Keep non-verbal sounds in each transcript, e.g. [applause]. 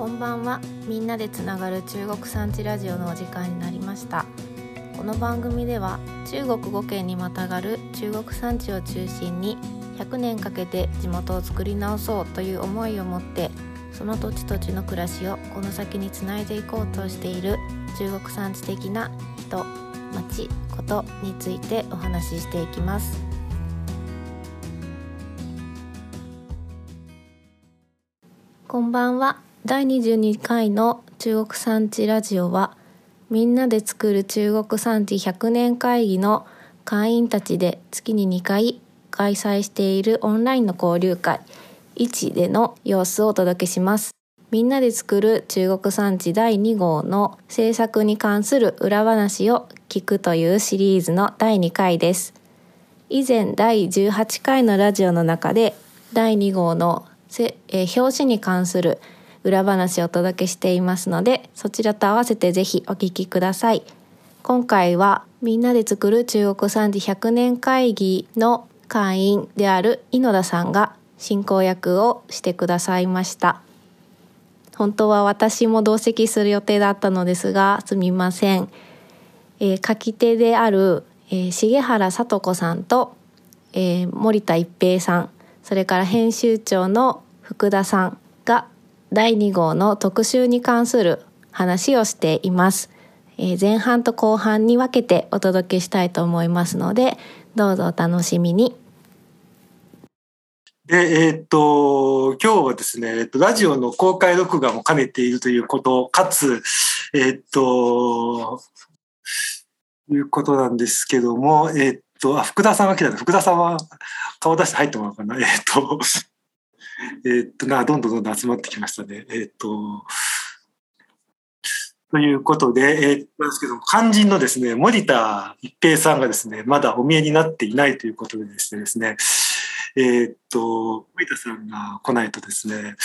こんばんは。みんなでつながる中国産地ラジオのお時間になりました。この番組では中国5県にまたがる中国産地を中心に100年かけて地元を作り直そうという思いを持ってその土地土地の暮らしをこの先につないでいこうとしている中国産地的な人町ことについてお話ししていきます。こんばんは。第22回の中国産地ラジオはみんなで作る中国産地100年会議の会員たちで月に2回開催しているオンラインの交流会。1での様子をお届けします。みんなで作る中国産地第2号の制作に関する裏話を聞くというシリーズの第2回です。以前第18回のラジオの中で第2号の、えー、表紙に関する裏話をお届けしていますのでそちらと合わせてぜひお聞きください。今回はみんなで作る中国産地100年会議の会員である井野田さんが進行役をしてくださいました。本当は私も同席する予定だったのですがすみません、えー、書き手である、えー、重原聡子さんと、えー、森田一平さんそれから編集長の福田さんが第2号の特集に関する話をしています。え前半と後半に分けてお届けしたいと思いますので、どうぞお楽しみに。で、えー、っと、今日はですね、えっと、ラジオの公開録画も兼ねているということ、かつ、えー、っと、いうことなんですけども、えー、っと、あ、福田さんが来た福田さんは顔出して入ってもらおうかな。えっと、[laughs] えっと、な、どんどんどんどん集まってきましたね。えっと、ということで、えー、なんですけど、肝心のですね、森田一平さんがですね、まだお見えになっていないということでですね、ですねえー、っと、森田さんが来ないとですね、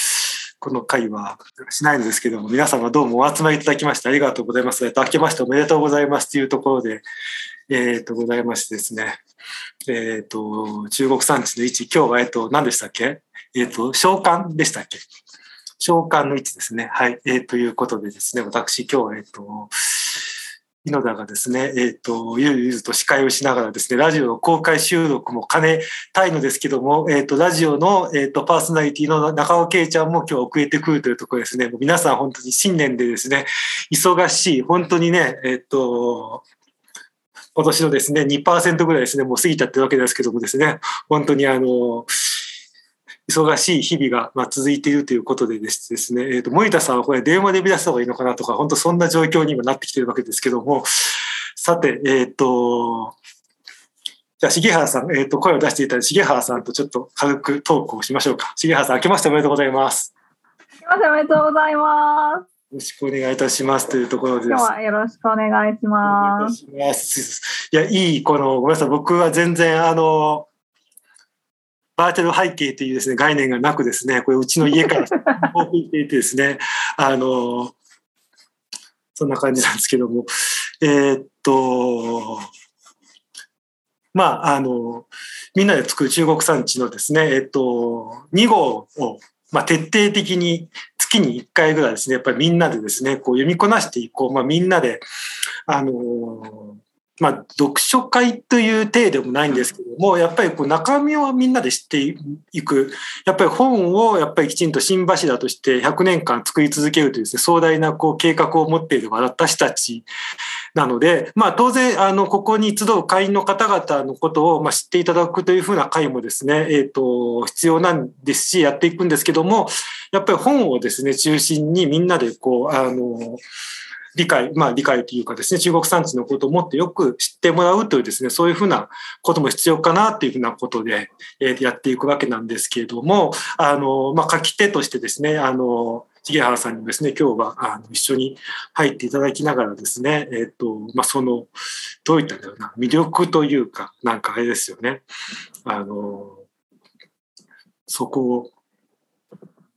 この会はしないのですけども、皆様どうもお集まりいただきましてありがとうございます。えっと、明けましておめでとうございますというところで、えー、っと、ございましてですね、えー、っと、中国産地の位置、今日は、えっと、何でしたっけ？えっと、召喚でしたっけ？召喚の位置ですね。はい。えー、ということでですね、私今日、えっと、井田がですね、えっ、ー、と、ゆるゆると司会をしながらですね、ラジオの公開収録も兼ねたいのですけども、えっ、ー、と、ラジオの、えっ、ー、と、パーソナリティの中尾圭ちゃんも今日遅れてくるというところですね、もう皆さん本当に新年でですね、忙しい、本当にね、えっ、と、今年のですね、2%ぐらいですね、もう過ぎちゃってるわけですけどもですね、本当にあの、忙しい日々が、まあ、続いているということでですね、えっ、ー、と、森田さんはこれ電話で呼び出した方がいいのかなとか、本当そんな状況に今なってきてるわけですけども、さて、えっ、ー、と、じゃあ、重原さん、えっ、ー、と、声を出していただいて、重原さんとちょっと軽くトークをしましょうか。重原さん、明けましておめでとうございます。明けましておめでとうございます。よろしくお願いいたしますというところです。今日はよろしくお願いします。いますいや、いい、この、ごめんなさい、僕は全然、あの、バーチャル背景というですね、概念がなくですね、これうちの家から送っていてですね、あの、そんな感じなんですけども、えー、っと、まあ、あの、みんなで作る中国産地のですね、えっと、2号を、まあ、徹底的に月に1回ぐらいですね、やっぱりみんなでですね、こう読みこなしていこう。まあ、みんなで、あの、まあ、読書会という体でもないんですけども、やっぱりこう中身をみんなで知っていく。やっぱり本をやっぱりきちんと新柱として100年間作り続けるというですね、壮大なこう計画を持っている私たちなので、まあ当然、あの、ここに集う会員の方々のことをまあ知っていただくというふうな会もですね、えっ、ー、と、必要なんですし、やっていくんですけども、やっぱり本をですね、中心にみんなでこう、あの、理解、まあ理解というかですね、中国産地のことをもっとよく知ってもらうというですね、そういうふうなことも必要かなというふうなことで、えー、やっていくわけなんですけれども、あの、まあ書き手としてですね、あの、重原さんにですね、今日はあの一緒に入っていただきながらですね、えっ、ー、と、まあその、どういったんだろうな、魅力というか、なんかあれですよね。あの、そこを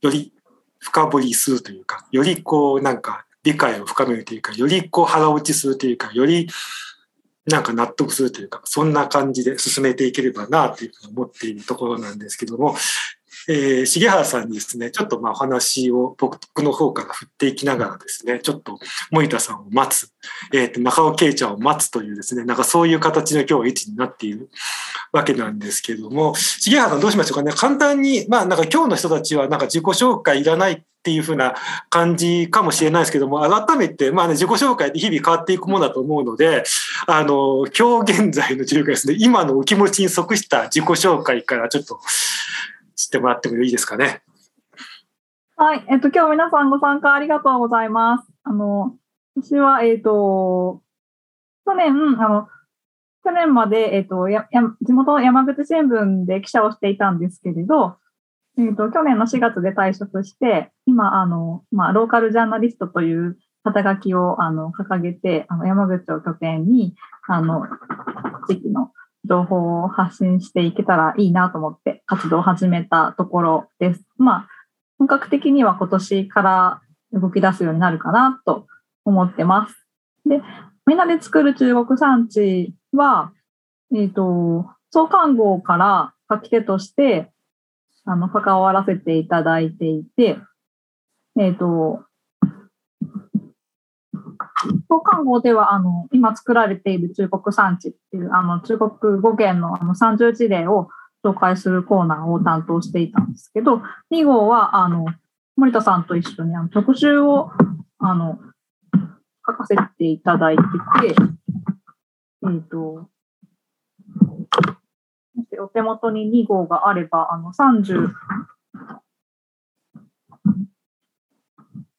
より深掘りするというか、よりこうなんか理解を深めるというか、よりこう腹落ちするというか、よりなんか納得するというか、そんな感じで進めていければなというふうに思っているところなんですけども、えー、重原さんにですね、ちょっとまあお話を僕の方から振っていきながらですね、ちょっと森田さんを待つ、え、ー、と、中尾圭ちゃんを待つというですね、なんかそういう形の今日は位置になっているわけなんですけども、重原さんどうしましょうかね。簡単に、まあなんか今日の人たちはなんか自己紹介いらないっていうふうな感じかもしれないですけども、改めて、まあね、自己紹介って日々変わっていくものだと思うので、あの、今日現在の自由ですね、今のお気持ちに即した自己紹介からちょっと知ってもらってもいいですかね。はい。えっと、今日皆さんご参加ありがとうございます。あの、私は、えっと、去年、あの、去年まで、えっと、や、や、地元の山口新聞で記者をしていたんですけれど、えっ、と、去年の4月で退職して、今、あの、まあ、ローカルジャーナリストという肩書きを、あの、掲げて、あの、山口を拠点に、あの、地域の情報を発信していけたらいいなと思って活動を始めたところです。まあ、本格的には今年から動き出すようになるかなと思ってます。で、みんなで作る中国産地は、えっ、ー、と、創刊号から書き手として、あの、関わらせていただいていて、えっ、ー、と、創刊号では、あの、今作られている中国産地っていう、あの、中国語源のあの30事例を紹介するコーナーを担当していたんですけど、2号は、あの、森田さんと一緒にあの特集を、あの、書かせていただいてて、えっ、ー、と、お手元に2号があれば、あの、30、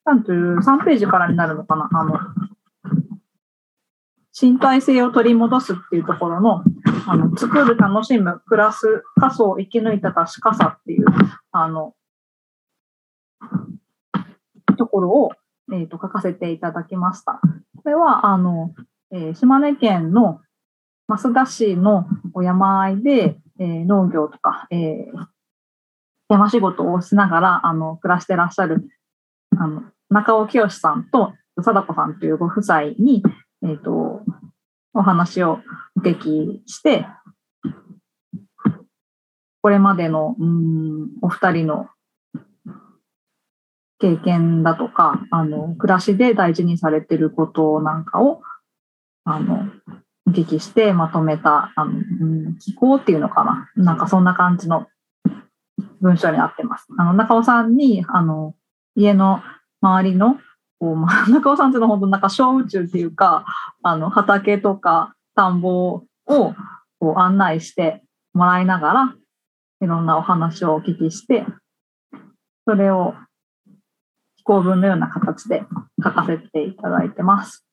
33ページからになるのかな？あの、身体性を取り戻すっていうところの、あの、作る、楽しむ、暮らす、過疎生き抜いた確かさっていう、あの、ところを、えっ、ー、と、書かせていただきました。これは、あの、えー、島根県の増田市の山あいで、えー、農業とか、えー、山仕事をしながら、あの、暮らしてらっしゃる、あの、中尾清さんと貞子さんというご夫妻に、えっ、ー、と、お話をお聞きして、これまでの、うん、お二人の経験だとか、あの、暮らしで大事にされてることなんかを、あの、お聞きしてまとめた、あの、うん、機構っていうのかな。なんかそんな感じの文章になってます。あの、中尾さんに、あの、家の周りの、こう、まあ、中尾さんっていうのは本当なんか小宇宙っていうか、あの、畑とか田んぼをこう案内してもらいながら、いろんなお話をお聞きして、それを非公文のような形で書かせていただいてます。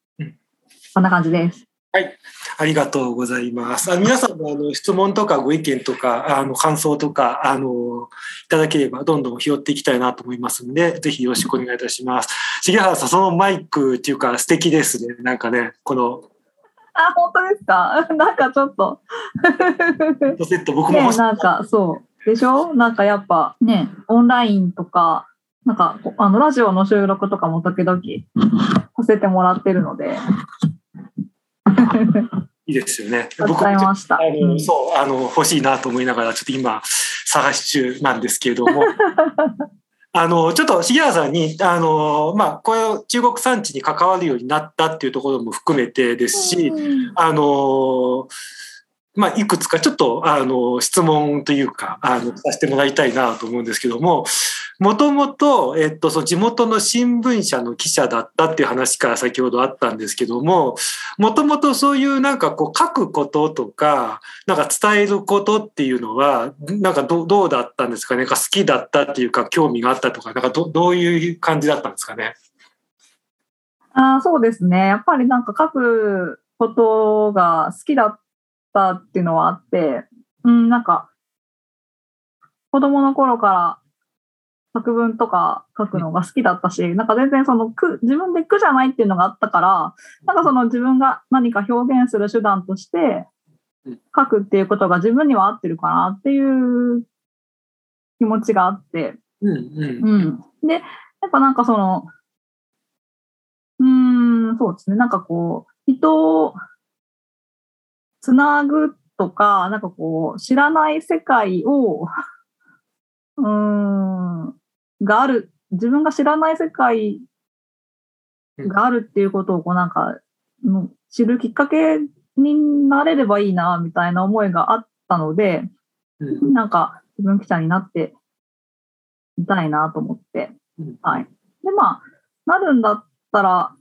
こんな感じです。はい。ありがとうございます。あ皆さんのあの質問とかご意見とか、あの感想とか、あの、いただければどんどん拾っていきたいなと思いますので、ぜひよろしくお願いいたします。重原さん、そのマイクっていうか素敵ですね。なんかね、この。あ、本当ですか？[laughs] なんかちょっと。セット僕もね。なんかそう。でしょ？なんかやっぱね、オンラインとか、なんか、あの、ラジオの収録とかも時々 [laughs] させてもらってるので、[laughs] いいですよね。[laughs] 僕もあの、そう、あの、欲しいなと思いながら、ちょっと今、探し中なんですけれども。[laughs] あの、ちょっと、重原さんに、あの、まあ、これ中国産地に関わるようになったっていうところも含めてですし、あの、まあ、いくつかちょっと、あの、質問というか、あの、させてもらいたいなと思うんですけども、もともと、えっと、その地元の新聞社の記者だったっていう話から先ほどあったんですけども、もともとそういうなんかこう書くこととか、なんか伝えることっていうのは、なんかどどうだったんですかね？か好きだったっていうか、興味があったとか、なんかどどういう感じだったんですかね？あそうですね。やっぱりなんか書くことが好きだったっていうのはあって、うん、なんか、子供の頃から作文とか書くのが好きだったし、なんか全然その苦、自分で苦じゃないっていうのがあったから、なんかその自分が何か表現する手段として書くっていうことが自分には合ってるかなっていう気持ちがあって。うん、うん、で、やっぱなんかその、うん、そうですね。なんかこう、人をつなぐとか、なんかこう、知らない世界を [laughs] うーん、がある、自分が知らない世界があるっていうことを、こうなんか、の知るきっかけになれればいいな、みたいな思いがあったので、うん。なんか自分記者になってみたいなと思って、うん。はい。で、まあ、なるんだったら、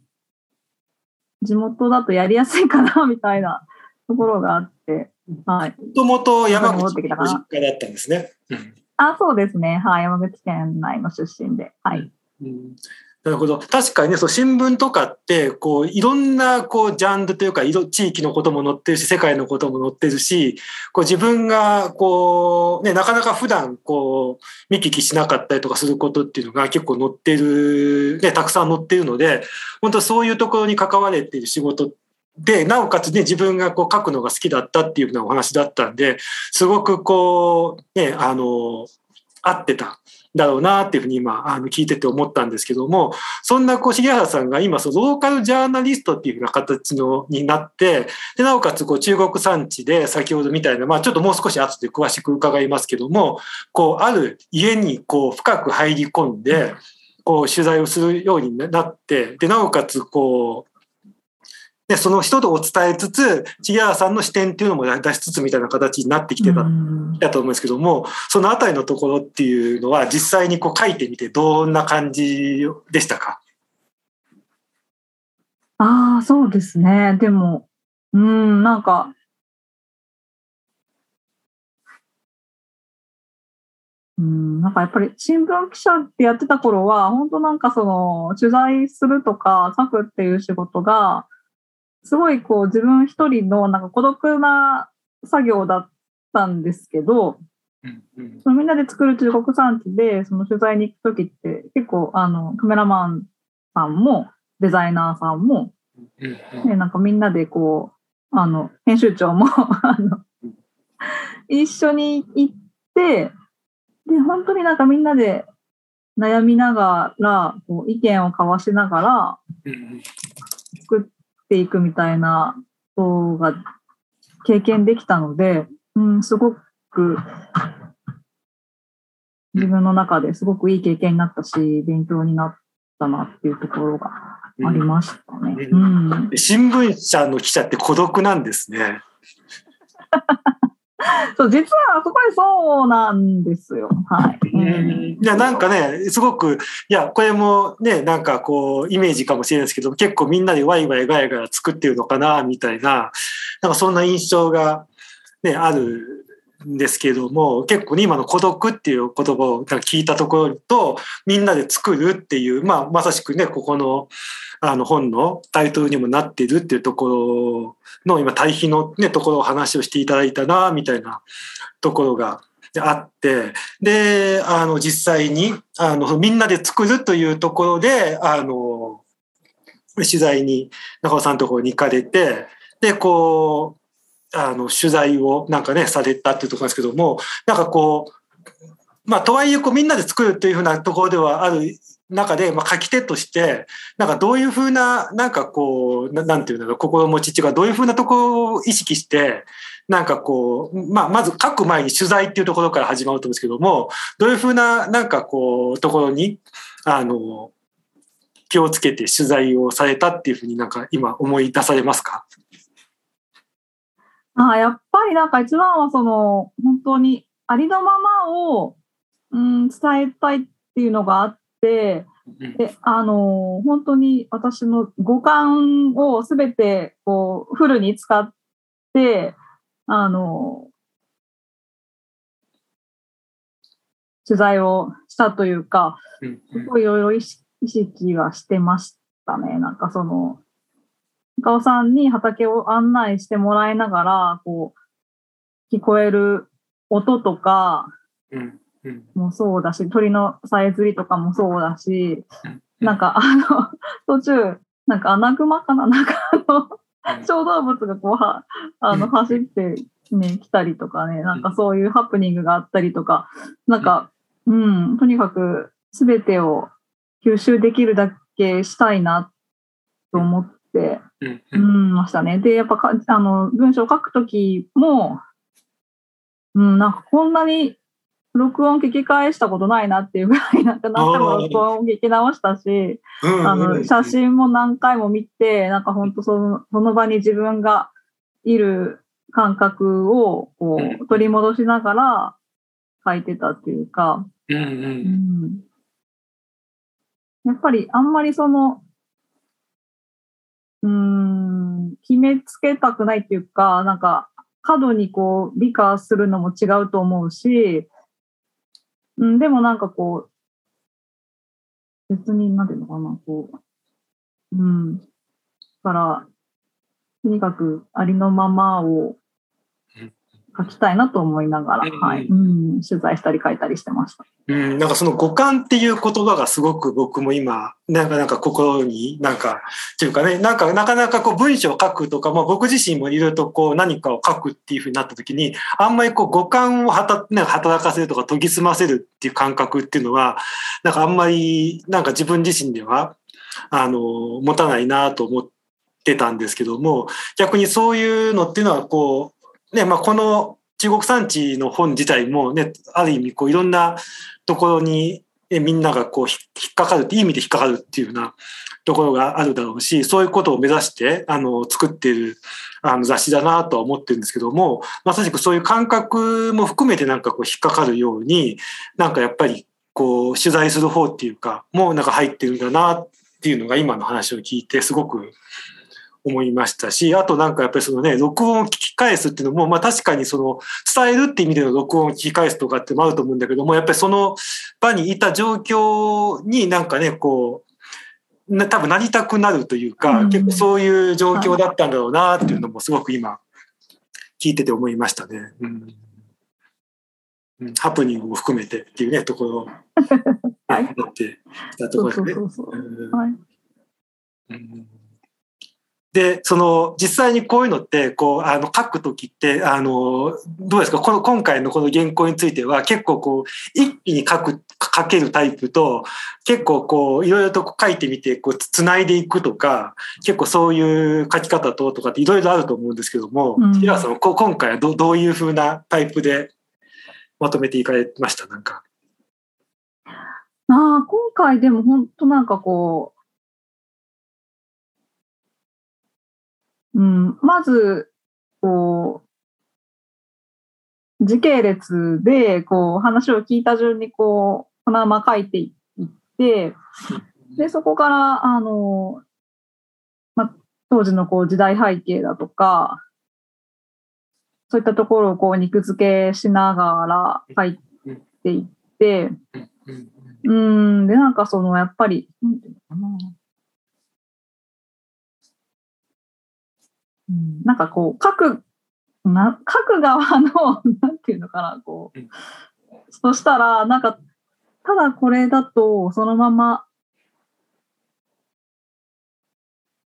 地元だとやりやすいかな、みたいなところがあって、はい。もともと山口の実家だったんですね。あ、そうですね。はい。山口県内の出身で。はい。うんなるほど。確かにね、そう、新聞とかって、こう、いろんな、こう、ジャンルというか、いろ地域のことも載ってるし、世界のことも載ってるし、こう、自分が、こう、ね、なかなか普段、こう、見聞きしなかったりとかすることっていうのが結構載ってる、ね、たくさん載ってるので、本当そういうところに関われている仕事ってで、なおかつね、自分がこう書くのが好きだったっていうようなお話だったんで、すごくこう、ね、あの、合ってた。だろうなっていうふうに今あの聞いてて思ったんですけどもそんなこう重原さんが今そのローカルジャーナリストっていうふうな形のになってでなおかつこう中国産地で先ほどみたいな、まあ、ちょっともう少し後で詳しく伺いますけどもこうある家にこう深く入り込んでこう取材をするようになってでなおかつこうでその人とお伝えつつ重原さんの視点っていうのも出しつつみたいな形になってきてたうんだと思うんですけども、そのあたりのところっていうのは実際にこう書いてみてどんな感じでしたか？ああ、そうですね。でも、うん、なんか、うん、なんかやっぱり新聞記者ってやってた頃は、本当なんかその取材するとか書くっていう仕事が、すごいこう自分一人のなんか孤独な作業だったんですけど、そのみんなで作る中国産地でその取材に行くときって結構あのカメラマンさんもデザイナーさんもね、なんかみんなでこう、あの、編集長も、[laughs] あの、一緒に行って、で、本当になんかみんなで悩みながら、こう意見を交わしながら作っていくみたいなことが経験できたので、うん、すごく自分の中ですごくいい経験になったし、勉強になったなっていうところがありましたね。ううん新聞社の記者って孤独なんですね。[laughs] [laughs] そう、実はそこにそうなんですよ。はい。うんいやなんかねすごくいやこれもねなんかこうイメージかもしれないですけど結構みんなでワイワイガヤガヤ作ってるのかなみたいななんかそんな印象が、ね、あるんですけども結構ね今の孤独っていう言葉を聞いたところとみんなで作るっていう、まあ、まさしくねここのあの本のタイトルにもなっているっていうところの今対比の、ね、ところを話をしていただいたなみたいなところがあってであの実際にあのみんなで作るというところであの取材に中尾さんのところに行かれてでこうあの取材をなんかねされたっていうところですけどもなんかこうまあとはいえこうみんなで作るというふうなところではある中で、まあ、書き手としてなんかどういうふうななんかこうななんていうんだろう心持ちっていうかどういうふうなところを意識してなんかこう、まあ、まず書く前に取材っていうところから始まると思うんですけども、どういうふうな、なんかこう、ところに、あの、気をつけて取材をされたっていうふうになんか今思い出されますか？あやっぱりなんか一番はその、本当にありのままを、うん、伝えたいっていうのがあって、で、あの、本当に私の五感をすべてこう、フルに使って、あの、取材をしたというか、うん。すごいいろいろ意識はしてましたね。なんかその、中尾さんに畑を案内してもらいながら、こう、聞こえる音とかもそうだし、鳥のさえずりとかもそうだし、なんかあの、途中、なんかアナグマかな？なんかあの、小動物がこうは、あの、うん。走ってね、来たりとかね、なんかそういうハプニングがあったりとか、なんか、うん、とにかく全てを吸収できるだけしたいなと思って、うんましたね。で、やっぱか、あの、文章を書くときも、うん、なんかこんなに録音聞き返したことないなっていうぐらい、なんか何回も録音聞き直したし、あの、写真も何回も見て、なんか本当その、その場に自分がいる感覚をこう取り戻しながら書いてたっていうか、うん。やっぱりあんまりその、うん、決めつけたくないっていうか、なんか過度にこう美化するのも違うと思うし、うん、でもなんかこう、別に、なんていうのかな、こう、うん。から、とにかくありのままを書きたいなと思いながら、うん。はい、うん、取材したり書いたりしてました。うん、なんかその五感っていう言葉がすごく僕も今、なんかなんか心になんか、っていうかね、なんかなかなかこう文章を書くとか、まあ僕自身もいろいろとこう何かを書くっていうふうになった時に、あんまりこう五感をはた、ね、働かせるとか研ぎ澄ませるっていう感覚っていうのは、なんかあんまりなんか自分自身では、あの、持たないなと思ってたんですけども、逆にそういうのっていうのはこう、ね、まあこの中国産地の本自体もね、ある意味こういろんなところにえみんながこう引っかかるっていい意味で引っかかるっていうようなところがあるだろうし、そういうことを目指してあの作っているあの雑誌だなとは思ってるんですけども、まさしくそういう感覚も含めてなんかこう引っかかるように、なんかやっぱりこう取材する方っていうか、もうなんか入ってるんだなっていうのが今の話を聞いてすごく思いましたし、あとなんかやっぱりそのね、録音を聞き返すっていうのも、まあ確かにその伝えるっていう意味での録音を聞き返すとかってもあると思うんだけども、やっぱりその場にいた状況になんかね、こう、な多分なりたくなるというか、うん結構そういう状況だったんだろうなっていうのもすごく今聞いてて思いましたね。うんうんハプニングも含めてっていうね、ところを [laughs] はいやってきたとそうころでね。そうそうそう。うんはい。うんで、その、実際にこういうのって、こう、あの、書くときって、あの、どうですか？この、今回のこの原稿については、結構こう、一気に書く、書けるタイプと、結構こう、いろいろと書いてみて、こう、つないでいくとか、結構そういう書き方と、とかっていろいろあると思うんですけどもうん、さんはこ今回はどどういうふうなタイプでまとめていかれました？なんか。ああ、今回でも本当なんかこう、うん、まず、こう、時系列で、こう、話を聞いた順に、こう、そのまま書いていって、で、そこから、あの、ま、当時のこう時代背景だとか、そういったところをこう肉付けしながら書いていって、うん。うん、で、なんかその、やっぱり、なんていうのかな。うん、なんかこう、書く、な、書く側の、なんていうのかな、こううん。そしたら、なんか、ただこれだと、そのまま、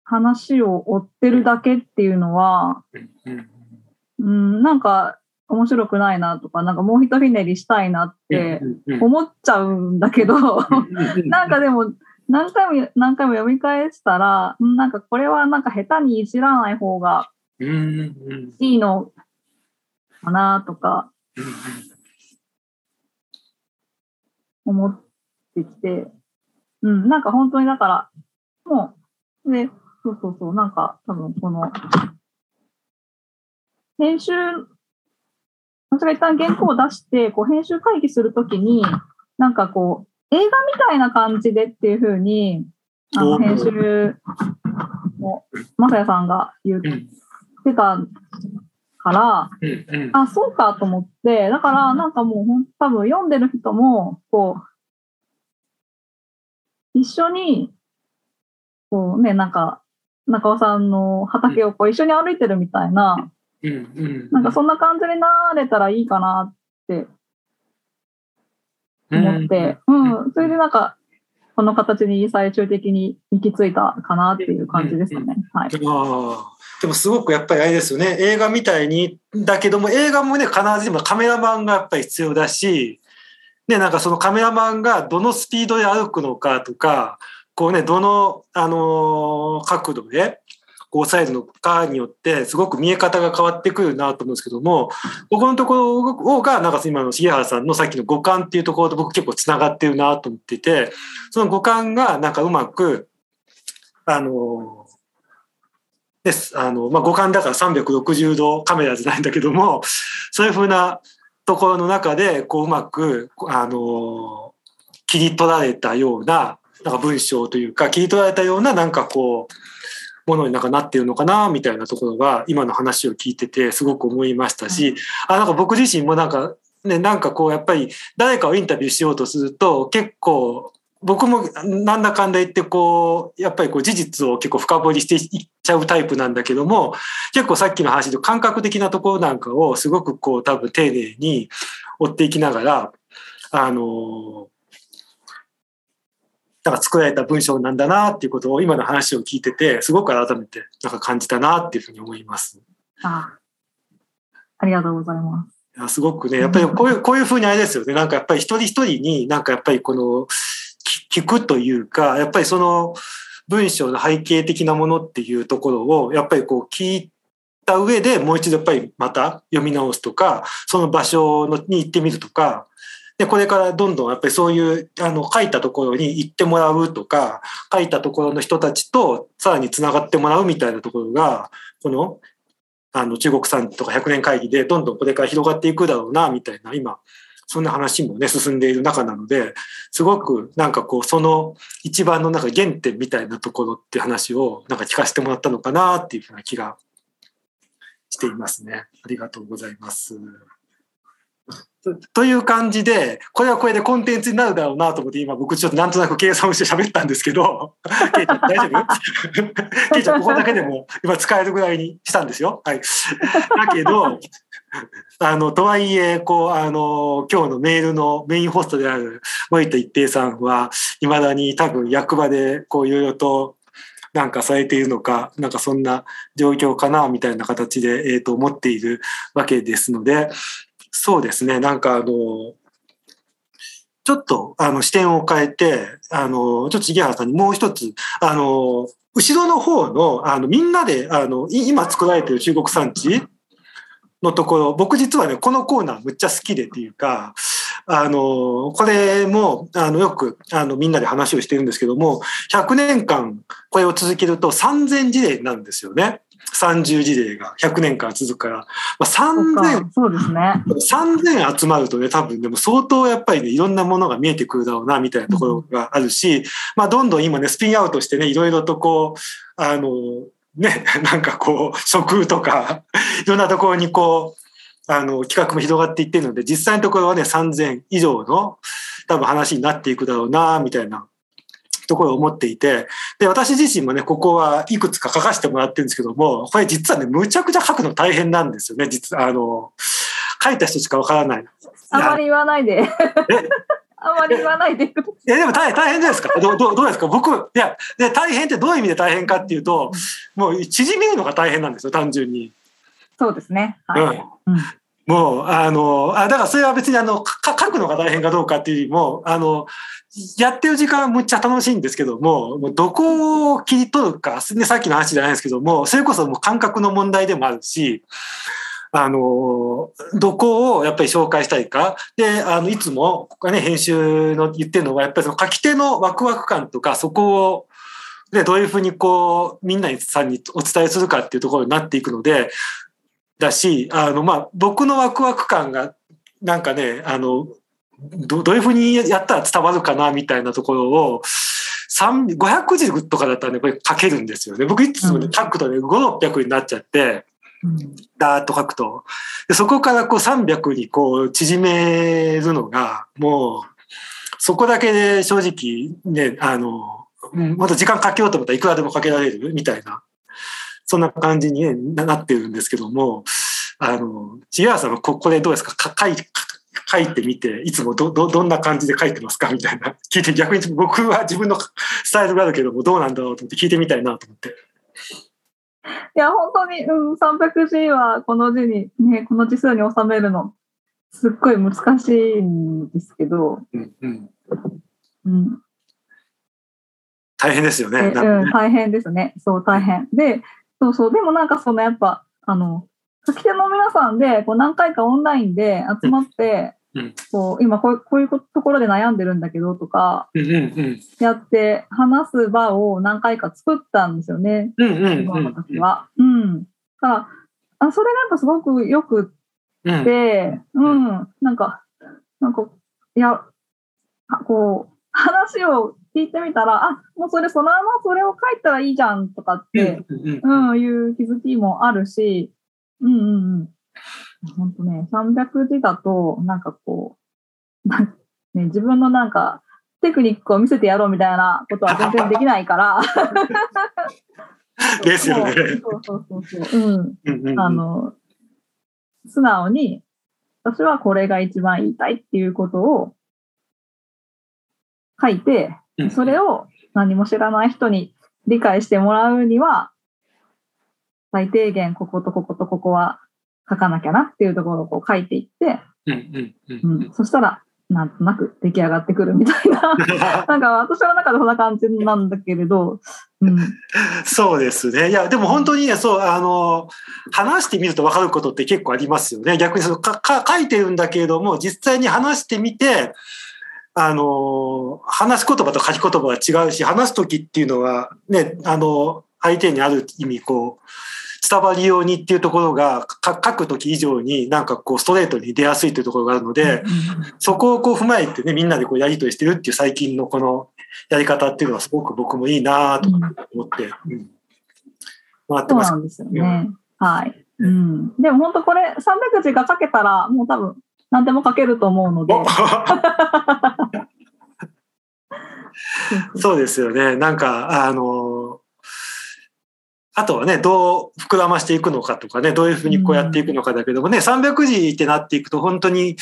話を追ってるだけっていうのは、うんうん、なんか面白くないなとか、なんかもう一ひねりしたいなって思っちゃうんだけど、うん [laughs] なんかでも、何回も何回も読み返したら、うんなんかこれはなんか下手にいじらない方がいいのかなとか。思ってきて、うん、なんか本当にだから、もう、で、そうそうそう、なんか多分この、編集、私が一旦原稿を出して、こう編集会議するときに、なんかこう、映画みたいな感じでっていうふうに、あの編集も、まさやさんが言っうん。てたから、あ、そうかと思って、だからなんかもう多分読んでる人も、こう、一緒に、こうね、なんか、中尾さんの畑をこう一緒に歩いてるみたいな、なんかそんな感じになれたらいいかなって思って、うん、それでなんか、この形に最終的に行き着いたかなっていう感じですかね。はい。でもすごくやっぱりあれですよね。映画みたいにだけども映画もね必ずしもカメラマンがやっぱり必要だし、ね、なんかそのカメラマンがどのスピードで歩くのかとかこうねどの、あのー角度で抑えるのかによって、すごく見え方が変わってくるなと思うんですけども、ここのところが、なんか今の重原さんのさっきの五感っていうところと僕結構つながってるなと思っていて、その五感がなんかうまく、あの、です。あの、まあ、五感だから360度カメラじゃないんだけども、そういうふうなところの中で、こううまく、あの、切り取られたような、なんか文章というか、切り取られたような、なんかこう、ものになんかなってるのかな、みたいなところが、今の話を聞いてて、すごく思いましたし、あ、なんか僕自身もなんか、ね、なんかこう、やっぱり誰かをインタビューしようとすると、結構、僕もなんだかんだ言ってこう、やっぱりこう事実を結構深掘りしていっちゃうタイプなんだけども、結構さっきの話で感覚的なところなんかをすごくこう多分丁寧に追っていきながら、あの、なんか作られた文章なんだなっていうことを今の話を聞いてて、すごく改めてなんか感じたなっていうふうに思います。あありがとうございます。いやすごくね、やっぱりこういう、こういうふうにあれですよね。なんかやっぱり一人一人になんかやっぱりこの、聞くというか、やっぱりその文章の背景的なものっていうところを、やっぱりこう聞いた上でもう一度やっぱりまた読み直すとか、その場所に行ってみるとか、で、これからどんどんやっぱりそういう、あの、書いたところに行ってもらうとか、書いたところの人たちとさらに繋がってもらうみたいなところが、この、あの、中国産とか100年会議でどんどんこれから広がっていくだろうな、みたいな、今、そんな話もね、進んでいる中なので、すごくなんかこう、その一番のなんか原点みたいなところっていう話をなんか聞かせてもらったのかなっていうふうな気がしていますね。ありがとうございます。[laughs] という感じで、これはこれでコンテンツになるだろうなと思って、今僕ちょっとなんとなく計算をして喋ったんですけど、[laughs] ケイちゃん大丈夫？[laughs] ケイちゃんここだけでも今使えるぐらいにしたんですよ。はい。だけど、あの、とはいえ、こう、あの、今日のメールのメインホストである森田一平さんは、未だに多分役場でこういろいろとなんかされているのか、なんかそんな状況かな、みたいな形で、えっ、と、思っているわけですので、そうですね、なんかあの、ちょっとあの視点を変えて、あの、ちょっと重原さんにもう一つ、あの、後ろの方の、あの、みんなで、あの、今作られている中国産地のところ、僕実はね、このコーナーむっちゃ好きでっていうか、あの、これも、あの、よく、あの、みんなで話をしてるんですけども、100年間これを続けると3000事例なんですよね。30事例が100年間続くから。まあ、3000、そうですね。3000集まるとね、多分でも相当やっぱりね、いろんなものが見えてくるだろうな、みたいなところがあるし、まあ、どんどん今ね、スピンアウトしてね、いろいろとこう、あの、ね、なんかこう、食とか、いろんなところにこう、あの、企画も広がっていってるので、実際のところはね、3000以上の多分話になっていくだろうな、みたいなところを思っていて、で、私自身もね、ここはいくつか書かせてもらってるんですけども、これ実はね、むちゃくちゃ書くの大変なんですよね、実は、あの、書いた人しかわからない。あまり言わないで。[laughs] あまり言わないで。いや、でも大変、大変じゃないですか？どう、どうどうですか？僕、いや、で、大変ってどういう意味で大変かっていうと、もう縮めるのが大変なんですよ、単純に。そうですね。はい。うんうんもう、あの、あ、だからそれは別にあの、か書くのが大変かどうかっていうよりも、あの、やってる時間はむっちゃ楽しいんですけども、もうどこを切り取るか、ね、さっきの話じゃないですけども、それこそもう感覚の問題でもあるし、あの、どこをやっぱり紹介したいか。で、あの、いつも、ここね、編集の言ってるのは、やっぱりその書き手のワクワク感とか、そこを、ね、どういうふうにこう、みんなにさんにお伝えするかっていうところになっていくので、だし、あの、まあ、僕のワクワク感が、なんかね、あの、どどういうふうにやったら伝わるかな、みたいなところを、3 500字とかだったらね、これ書けるんですよね。僕いつもね、書くとね、5、600になっちゃって、うんダーッと書くと。でそこからこう300にこう縮めるのが、もう、そこだけで正直ね、あの、うんまた時間かけようと思ったらいくらでもかけられるみたいな、そんな感じに、ね、ななってるんですけども、あの、千原さんはここれどうですか？か書い書いてみて、いつもど、ど、どんな感じで書いてますか？みたいな。聞いて逆に僕は自分のスタイルがあるけども、どうなんだろうと思って聞いてみたいなと思って。いや、本当に、うん、300字はこの字に、ね、この字数に収めるの、すっごい難しいんですけど、うんうん、うん、大変ですよね。ねうん、大変ですね。そう、大変。で、そうそう。でもなんかそのやっぱ、あの、書き手の皆さんで、こう何回かオンラインで集まって、うんこう今こうこういうところで悩んでるんだけどとか、うんうんうん。やって話す場を何回か作ったんですよね。うんうん今うんは。うん。だから、あそれがやっぱすごくよくうん。って、うん、なんか、なんか、いや、あこう、話を聞いてみたら、あ、もうそれそのままそれを書いたらいいじゃんとかって、うんいう気づきもあるし、うんうんうん。本当ね、300字だと、なんかこう、[laughs] ね、自分のなんか、テクニックを見せてやろうみたいなことは全然できないから。[laughs] ですよね。そうそうそうそう。うん。うんうんうんあの、素直に、私はこれが一番言いたいっていうことを書いて、うんそれを何も知らない人に理解してもらうには、最低限こことこことここは書かなきゃなっていうところをこう書いていって、うんうんうんううんん、そしたら、なんとなく出来上がってくるみたいな。[laughs] なんか私の中でそんな感じなんだけれど、うん。そうですね。いや、でも本当にね、そう、あの、話してみると分かることって結構ありますよね。逆にそのかか書いてるんだけれども、実際に話してみて、あの、話し言葉と書き言葉は違うし、話すときっていうのは、ね、あの、相手にある意味、こう、伝わりようにっていうところが、か書くとき以上になんかこう、ストレートに出やすいというところがあるので、そこをこう踏まえてね、みんなでこうやりとりしてるっていう最近のこのやり方っていうのはすごく僕もいいなとうん思って、うん、回ってます。そうなんですよね。はい。うん。でも本当これ300字が書けたら、もう多分何でも書けると思うので。[laughs] [laughs] そうですよね。なんか、あの、あとはね、どう膨らましていくのかとかね、どういうふうにこうやっていくのかだけどもね、300字ってなっていくと本当に、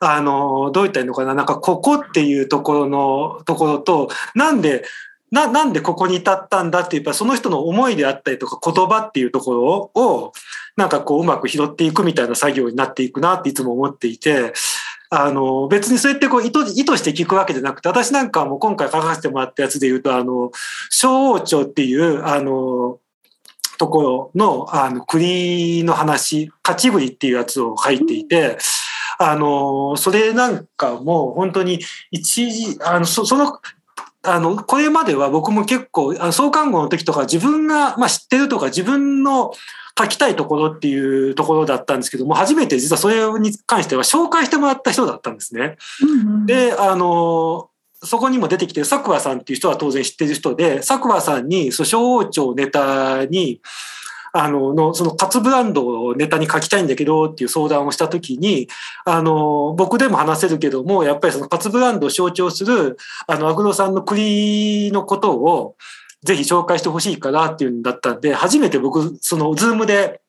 あの、どういったらいいのかな、なんかここっていうところのところと、なんで、な、なんでここに至ったんだっていう、やっぱその人の思いであったりとか言葉っていうところを、なんかこううまく拾っていくみたいな作業になっていくなっていつも思っていて、あの、別にそうやってこう意図、意図して聞くわけじゃなくて、私なんかも今回書かせてもらったやつで言うと、あの、小王朝っていう、あの、ところの、あの、栗の話、勝ち栗っていうやつを書いていて、あの、それなんかも本当に一時、あの、そその、あの、これまでは僕も結構、あの創刊号の時とか自分が、まあ、知ってるとか自分の書きたいところっていうところだったんですけども、初めて実はそれに関しては紹介してもらった人だったんですね。うん、で、あの、そこにも出てきてる佐久間さんっていう人は当然知ってる人で、佐久間さんに、そう小王朝ネタに、あの、の、そのカツブランドをネタに書きたいんだけどっていう相談をしたときに、あの、僕でも話せるけども、やっぱりそのカツブランドを象徴する、あの、アグロさんの栗のことを、ぜひ紹介してほしいからっていうんだったんで、初めて僕、その、ズームで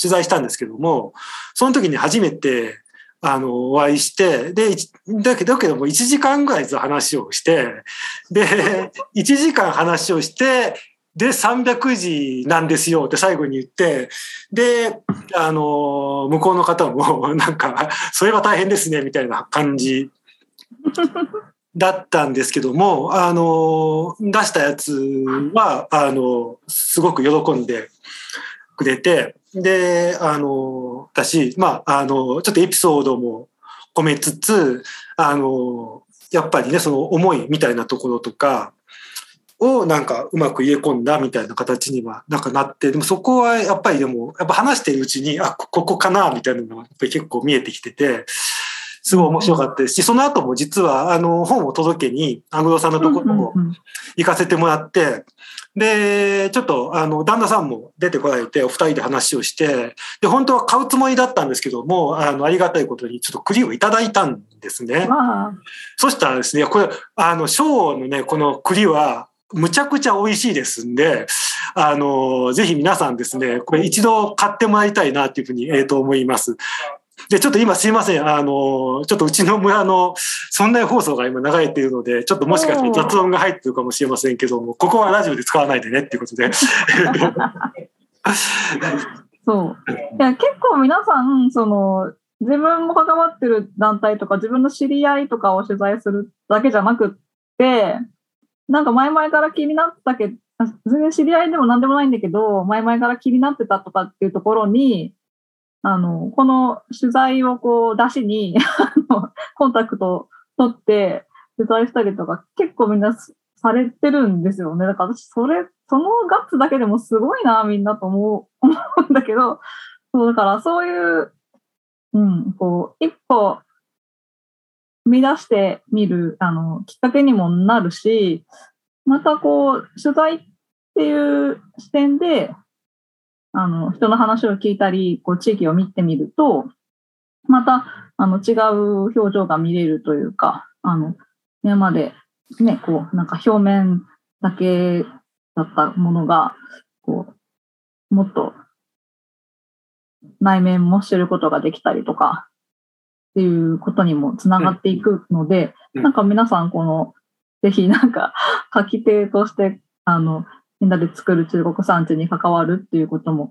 取材したんですけども、その時に初めて、あの、お会いして、で、だけど、だけども1時間ぐらいずつ話をして、で、[laughs] 1時間話をして、で、300字なんですよって最後に言って、で、あの、向こうの方も、なんか、[laughs] それは大変ですね、みたいな感じ [laughs] だったんですけども、あの、出したやつは、あの、すごく喜んでくれて、で、あの、私、まあ、あの、ちょっとエピソードも込めつつ、あの、やっぱりね、その思いみたいなところとかをなんかうまく入れ込んだみたいな形にはなんかなって、でもそこはやっぱりでも、やっぱ話してるうちに、あ、ここかなみたいなのが結構見えてきてて、すごい面白かったですし、その後も実はあの本を届けに、アングロさんのところも行かせてもらって、で、ちょっと、あの、旦那さんも出てこられて、お二人で話をして、で、本当は買うつもりだったんですけども、あの、ありがたいことに、ちょっと栗をいただいたんですね。まあ、そしたらですね、これ、あの、小のね、この栗は、むちゃくちゃ美味しいですんで、あの、ぜひ皆さんですね、これ一度買ってもらいたいなっていうふうに、えーと思います。で、ちょっと今すいません。あの、ちょっとうちの村の村内放送が今流れているので、ちょっともしかして雑音が入ってるかもしれませんけども、ここはラジオで使わないでねっていうことで。そう。いや、結構皆さん、その、自分も関わってる団体とか、自分の知り合いとかを取材するだけじゃなくって、なんか前々から気になったけ全然知り合いでも何でもないんだけど、前々から気になってたとかっていうところに、あの、この取材をこう出しに、[laughs] あの、コンタクト取って取材したりとか、結構みんなされてるんですよね。だから私、それ、そのガッツだけでもすごいな、みんなと思う、[laughs] 思うんだけど、そう、だからそういう、うん、こう、一歩、踏み出してみる、あの、きっかけにもなるし、またこう、取材っていう視点で、あの、人の話を聞いたり、こう、地域を見てみると、また、あの、違う表情が見れるというか、あの、今までね、こう、なんか表面だけだったものが、こう、もっと内面も知ることができたりとか、っていうことにもつながっていくので、うん。なんか皆さんこの、ぜひなんか書き手として、あの、みんなで作る中国産地に関わるっていうことも、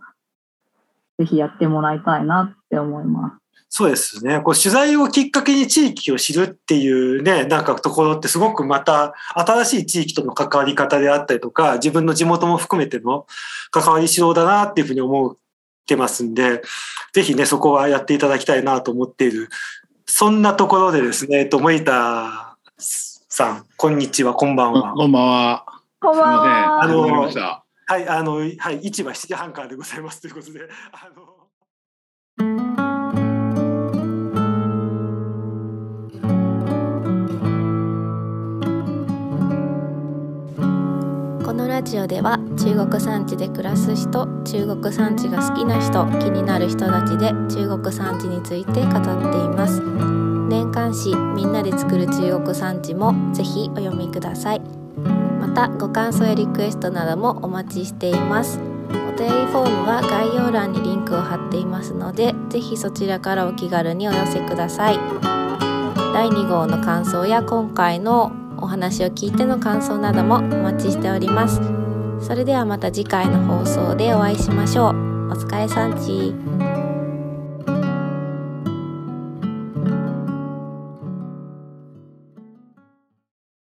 ぜひやってもらいたいなって思います。そうですね。こう取材をきっかけに地域を知るっていうね、なんかところってすごくまた新しい地域との関わり方であったりとか、自分の地元も含めての関わりしろうだなっていうふうに思ってますんで、ぜひね、そこはやっていただきたいなと思っている。そんなところでですね、えっと、森田さん、こんにちは、こんばんは。こんばんは。こんばんすいません。は。あの始まりました。はい、あの、はい、市場7時半からでございますということで、あの、このラジオでは中国産地で暮らす人中国産地が好きな人気になる人たちで中国産地について語っています年刊誌みんなで作る中国産地もぜひお読みくださいまたご感想やリクエストなどもお待ちしています。お便りフォームは概要欄にリンクを貼っていますのでぜひそちらからお気軽にお寄せください。第2号の感想や今回のお話を聞いての感想などもお待ちしております。それではまた次回の放送でお会いしましょう。お疲れさんち。